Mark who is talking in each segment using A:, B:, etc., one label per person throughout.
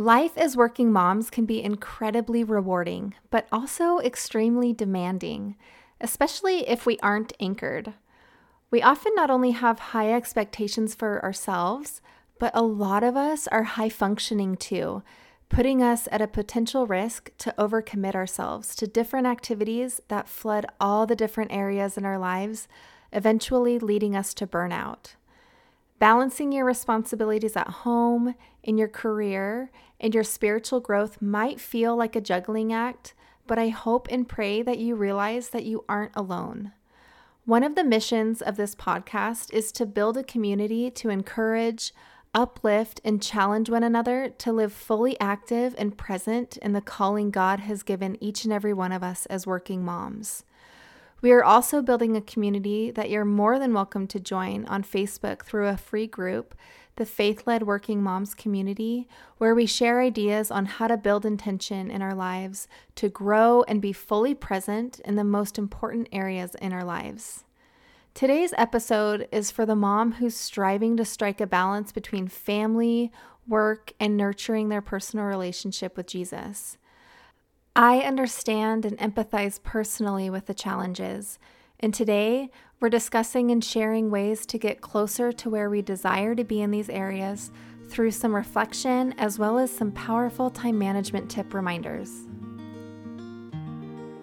A: Life as working moms can be incredibly rewarding, but also extremely demanding, especially if we aren't anchored. We often not only have high expectations for ourselves, but a lot of us are high functioning too, putting us at a potential risk to overcommit ourselves to different activities that flood all the different areas in our lives, eventually leading us to burnout. Balancing your responsibilities at home, in your career, and your spiritual growth might feel like a juggling act, but I hope and pray that you realize that you aren't alone. One of the missions of this podcast is to build a community to encourage, uplift, and challenge one another to live fully active and present in the calling God has given each and every one of us as working moms. We are also building a community that you're more than welcome to join on Facebook through a free group, the Faith Led Working Moms Community, where we share ideas on how to build intention in our lives to grow and be fully present in the most important areas in our lives. Today's episode is for the mom who's striving to strike a balance between family, work, and nurturing their personal relationship with Jesus. I understand and empathize personally with the challenges, and today we're discussing and sharing ways to get closer to where we desire to be in these areas through some reflection as well as some powerful time management tip reminders.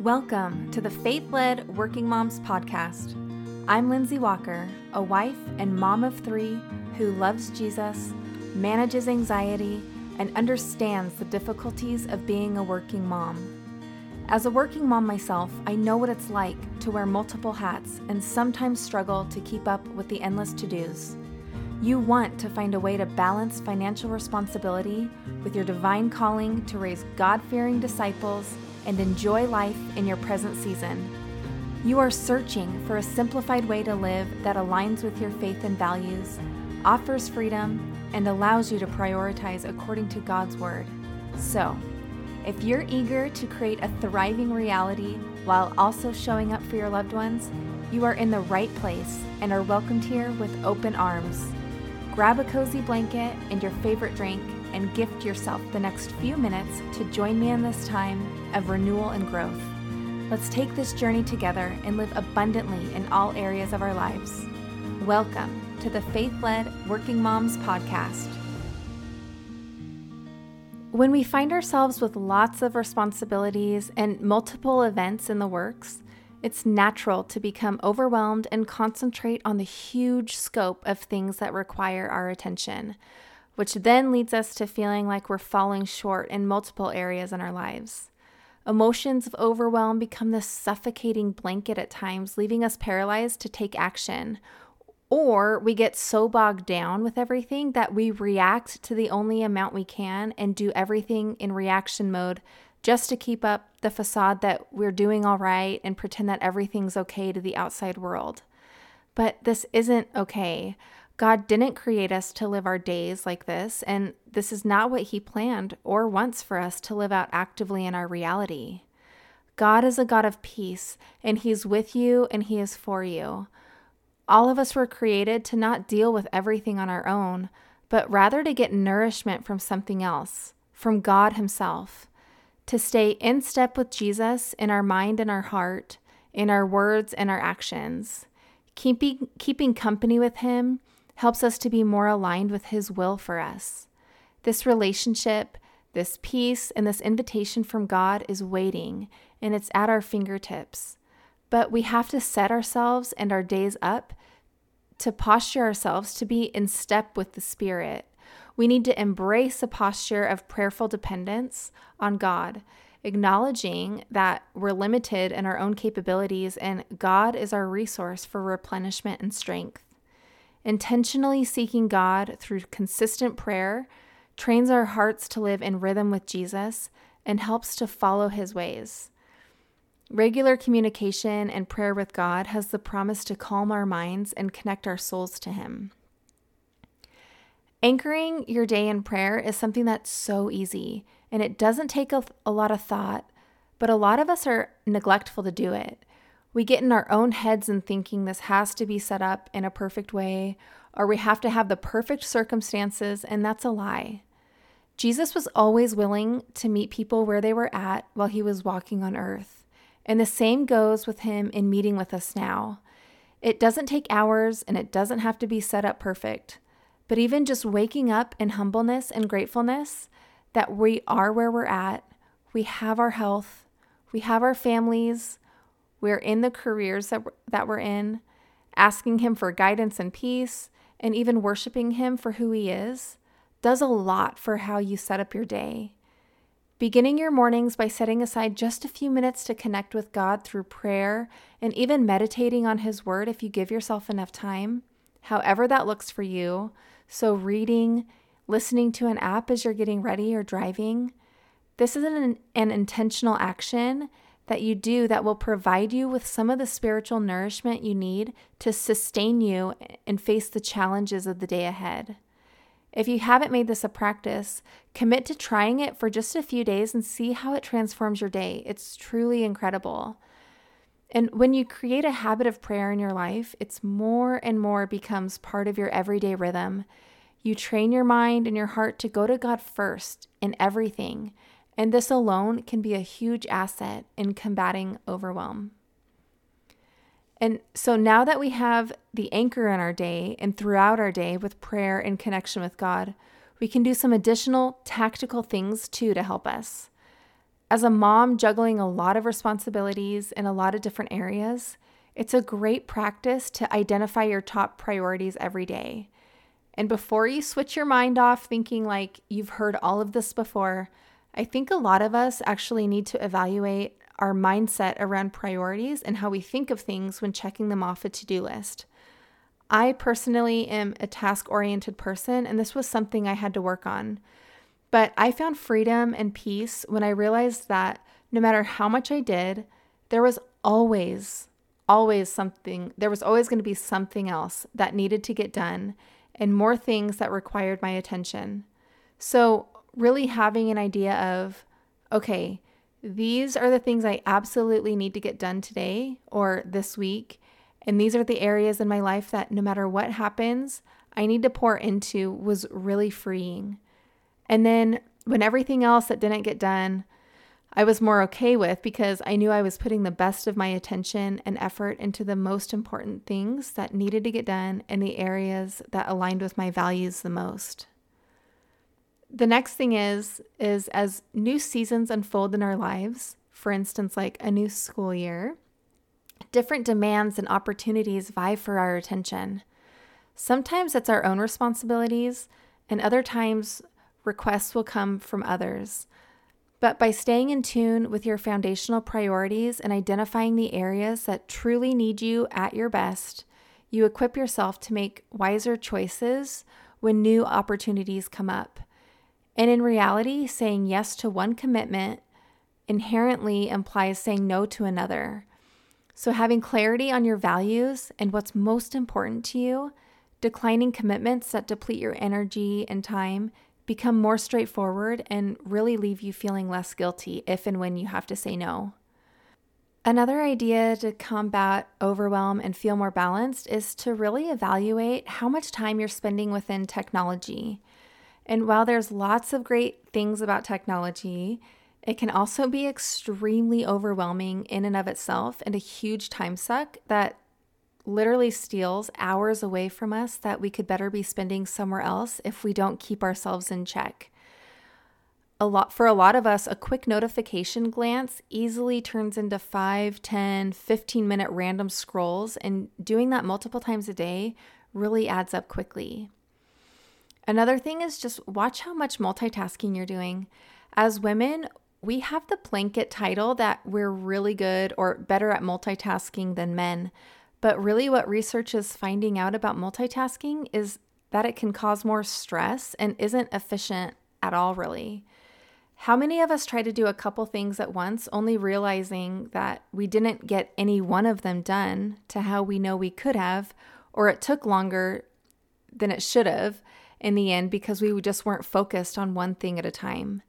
A: Welcome to the Faith Led Working Moms Podcast. I'm Lindsay Walker, a wife and mom of three who loves Jesus, manages anxiety, and understands the difficulties of being a working mom. As a working mom myself, I know what it's like to wear multiple hats and sometimes struggle to keep up with the endless to dos. You want to find a way to balance financial responsibility with your divine calling to raise God fearing disciples and enjoy life in your present season. You are searching for a simplified way to live that aligns with your faith and values, offers freedom, and allows you to prioritize according to God's Word. So, if you're eager to create a thriving reality while also showing up for your loved ones, you are in the right place and are welcomed here with open arms. Grab a cozy blanket and your favorite drink and gift yourself the next few minutes to join me in this time of renewal and growth. Let's take this journey together and live abundantly in all areas of our lives. Welcome to the Faith Led Working Moms Podcast. When we find ourselves with lots of responsibilities and multiple events in the works, it's natural to become overwhelmed and concentrate on the huge scope of things that require our attention, which then leads us to feeling like we're falling short in multiple areas in our lives. Emotions of overwhelm become this suffocating blanket at times, leaving us paralyzed to take action or we get so bogged down with everything that we react to the only amount we can and do everything in reaction mode just to keep up the facade that we're doing all right and pretend that everything's okay to the outside world. But this isn't okay. God didn't create us to live our days like this, and this is not what He planned or wants for us to live out actively in our reality. God is a God of peace, and He's with you and He is for you. All of us were created to not deal with everything on our own, but rather to get nourishment from something else, from God Himself, to stay in step with Jesus in our mind and our heart, in our words and our actions. Keeping, keeping company with Him helps us to be more aligned with His will for us. This relationship, this peace, and this invitation from God is waiting, and it's at our fingertips. But we have to set ourselves and our days up to posture ourselves to be in step with the Spirit. We need to embrace a posture of prayerful dependence on God, acknowledging that we're limited in our own capabilities and God is our resource for replenishment and strength. Intentionally seeking God through consistent prayer trains our hearts to live in rhythm with Jesus and helps to follow his ways. Regular communication and prayer with God has the promise to calm our minds and connect our souls to Him. Anchoring your day in prayer is something that's so easy and it doesn't take a, a, lot of thought, but a lot of us are neglectful to do it. We get in our own heads and thinking this has to be set up in a perfect way, or we have to have the perfect circumstances, and that's a lie. Jesus was always willing to meet people where they were at while he was walking on earth. And the same goes with him in meeting with us now. It doesn't take hours and it doesn't have to be set up perfect. But even just waking up in humbleness and gratefulness that we are where we're at, we have our health, we have our families, we're in the careers that we're, that we're in, asking Him for guidance and peace, and even worshiping Him for who He is does a lot for how you set up your day. Beginning your mornings by setting aside just a few minutes to connect with God through prayer and even meditating on His Word if you give yourself enough time, however that looks for you. So, reading, listening to an app as you're getting ready or driving. This is an, an intentional action that you do that will provide you with some of the spiritual nourishment you need to sustain you and face the challenges of the day ahead. If you haven't made this a practice, commit to trying it for just a few days and see how it transforms your day. It's truly incredible. And when you create a habit of prayer in your life, it's more and more becomes part of your everyday rhythm. You train your mind and your heart to go to God first in everything. And this alone can be a huge asset in combating overwhelm. And so now that we have the anchor in our day and throughout our day with prayer and connection with God, we can do some additional tactical things too to help us. As a mom juggling a lot of responsibilities in a lot of different areas, it's a great practice to identify your top priorities every day. And before you switch your mind off thinking like you've heard all of this before, I think a lot of us actually need to evaluate our mindset around priorities and how we think of things when checking them off a to do list. I personally am a task oriented person, and this was something I had to work on. But I found freedom and peace when I realized that no matter how much I did, there was always, always something, there was always going to be something else that needed to get done and more things that required my attention. So, really having an idea of, okay, these are the things I absolutely need to get done today or this week. And these are the areas in my life that no matter what happens, I need to pour into was really freeing. And then when everything else that didn't get done, I was more okay with because I knew I was putting the best of my attention and effort into the most important things that needed to get done in the areas that aligned with my values the most the next thing is is as new seasons unfold in our lives, for instance like a new school year, different demands and opportunities vie for our attention. Sometimes it's our own responsibilities, and other times requests will come from others. But by staying in tune with your foundational priorities and identifying the areas that truly need you at your best, you equip yourself to make wiser choices when new opportunities come up. And in reality, saying yes to one commitment inherently implies saying no to another. So, having clarity on your values and what's most important to you, declining commitments that deplete your energy and time become more straightforward and really leave you feeling less guilty if and when you have to say no. Another idea to combat overwhelm and feel more balanced is to really evaluate how much time you're spending within technology. And while there's lots of great things about technology, it can also be extremely overwhelming in and of itself and a huge time suck that literally steals hours away from us that we could better be spending somewhere else if we don't keep ourselves in check. A lot for a lot of us, a quick notification glance easily turns into 5, 10, 15 minute random scrolls and doing that multiple times a day really adds up quickly. Another thing is just watch how much multitasking you're doing. As women, we have the blanket title that we're really good or better at multitasking than men. But really, what research is finding out about multitasking is that it can cause more stress and isn't efficient at all, really. How many of us try to do a couple things at once, only realizing that we didn't get any one of them done to how we know we could have, or it took longer than it should have? In the end because we just weren't focused on one thing at a time.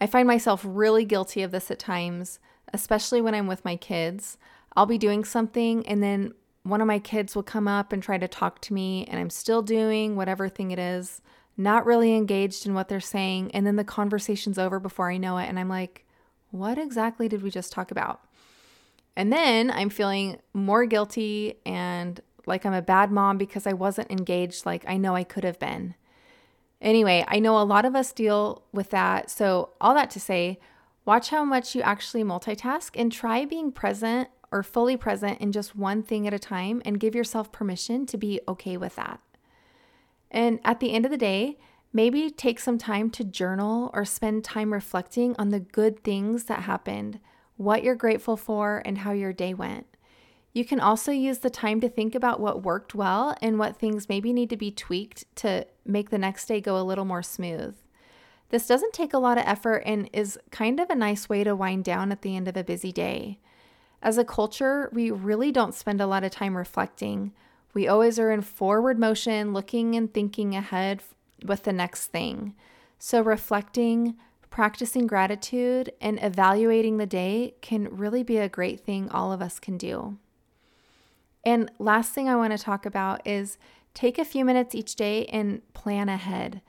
A: I find myself really guilty of this at times, especially when I'm with my kids. I'll be doing something and then one of my kids will come up and try to talk to me, and I'm still doing whatever thing it is, not really engaged in what they're saying. And then the conversation's over before I know it. And I'm like, what exactly did we just talk about? And then I'm feeling more guilty and like I'm a bad mom because I wasn't engaged like I know I could have been. Anyway, I know a lot of us deal with that. So, all that to say, watch how much you actually multitask and try being present or fully present in just one thing at a time and give yourself permission to be okay with that. And at the end of the day, maybe take some time to journal or spend time reflecting on the good things that happened, what you're grateful for, and how your day went. You can also use the time to think about what worked well and what things maybe need to be tweaked to make the next day go a little more smooth. This doesn't take a lot of effort and is kind of a nice way to wind down at the end of a busy day. As a culture, we really don't spend a lot of time reflecting. We always are in forward motion, looking and thinking ahead with the next thing. So, reflecting, practicing gratitude, and evaluating the day can really be a great thing all of us can do. And last thing I want to talk about is take a few minutes each day and plan ahead.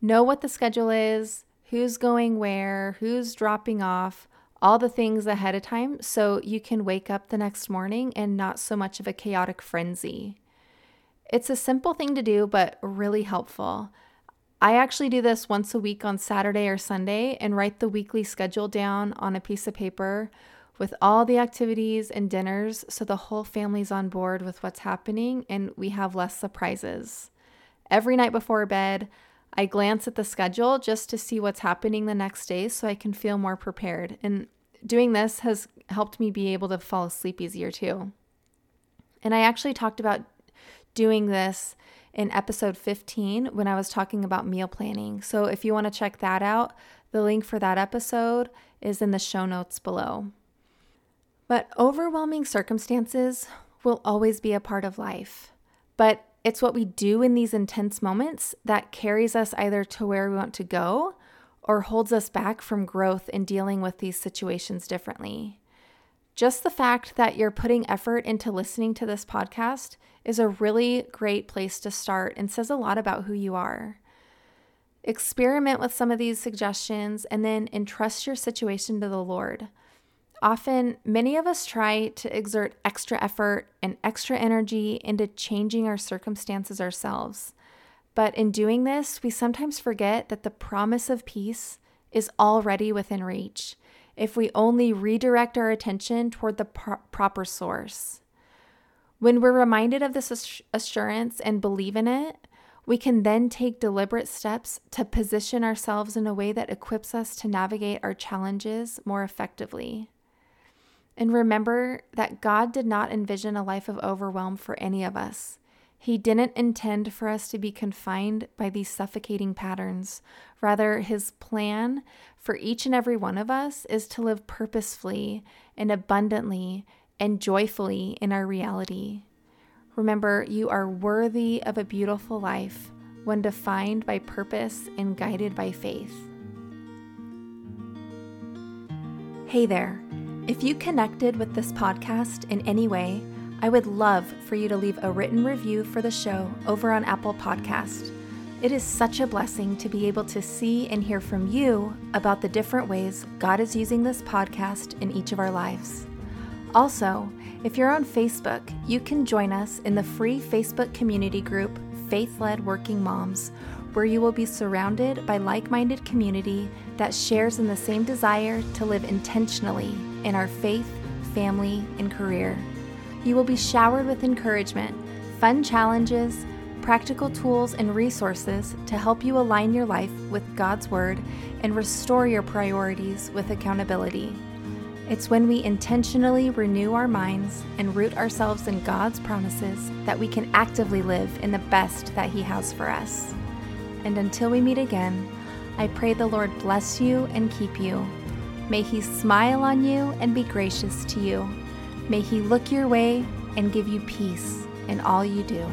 A: Know what the schedule is, who's going where, who's dropping off, all the things ahead of time so you can wake up the next morning and not so much of a chaotic frenzy. It's a simple thing to do, but really helpful. I actually do this once a week on Saturday or Sunday and write the weekly schedule down on a piece of paper with all the activities and dinners so the whole family's on board with what's happening and we have less surprises. Every night before bed, I glance at the schedule just to see what's happening the next day so I can feel more prepared. And doing this has helped me be able to fall asleep easier too. And I actually talked about doing this in episode 15 when I was talking about meal planning. So if you want to check that out, the link for that episode is in the show notes below. But overwhelming circumstances will always be a part of life. But it's what we do in these intense moments that carries us either to where we want to go or holds us back from growth in dealing with these situations differently. Just the fact that you're putting effort into listening to this podcast is a really great place to start and says a lot about who you are. Experiment with some of these suggestions and then entrust your situation to the Lord. Often, many of us try to exert extra effort and extra energy into changing our circumstances ourselves. But in doing this, we sometimes forget that the promise of peace is already within reach if we only redirect our attention toward the pro- proper source. When we're reminded of this assurance and believe in it, we can then take deliberate steps to position ourselves in a way that equips us to navigate our challenges more effectively. And remember that God did not envision a life of overwhelm for any of us. He didn't intend for us to be confined by these suffocating patterns. Rather, His plan for each and every one of us is to live purposefully and abundantly and joyfully in our reality. Remember, you are worthy of a beautiful life when defined by purpose and guided by faith. Hey there. If you connected with this podcast in any way, I would love for you to leave a written review for the show over on Apple Podcast. It is such a blessing to be able to see and hear from you about the different ways God is using this podcast in each of our lives. Also, if you're on Facebook, you can join us in the free Facebook community group Faith Led Working Moms, where you will be surrounded by like minded community that shares in the same desire to live intentionally in our faith, family, and career. You will be showered with encouragement, fun challenges, practical tools, and resources to help you align your life with God's Word and restore your priorities with accountability. It's when we intentionally renew our minds and root ourselves in God's promises that we can actively live in the best that He has for us. And until we meet again, I pray the Lord bless you and keep you. May He smile on you and be gracious to you. May He look your way and give you peace in all you do.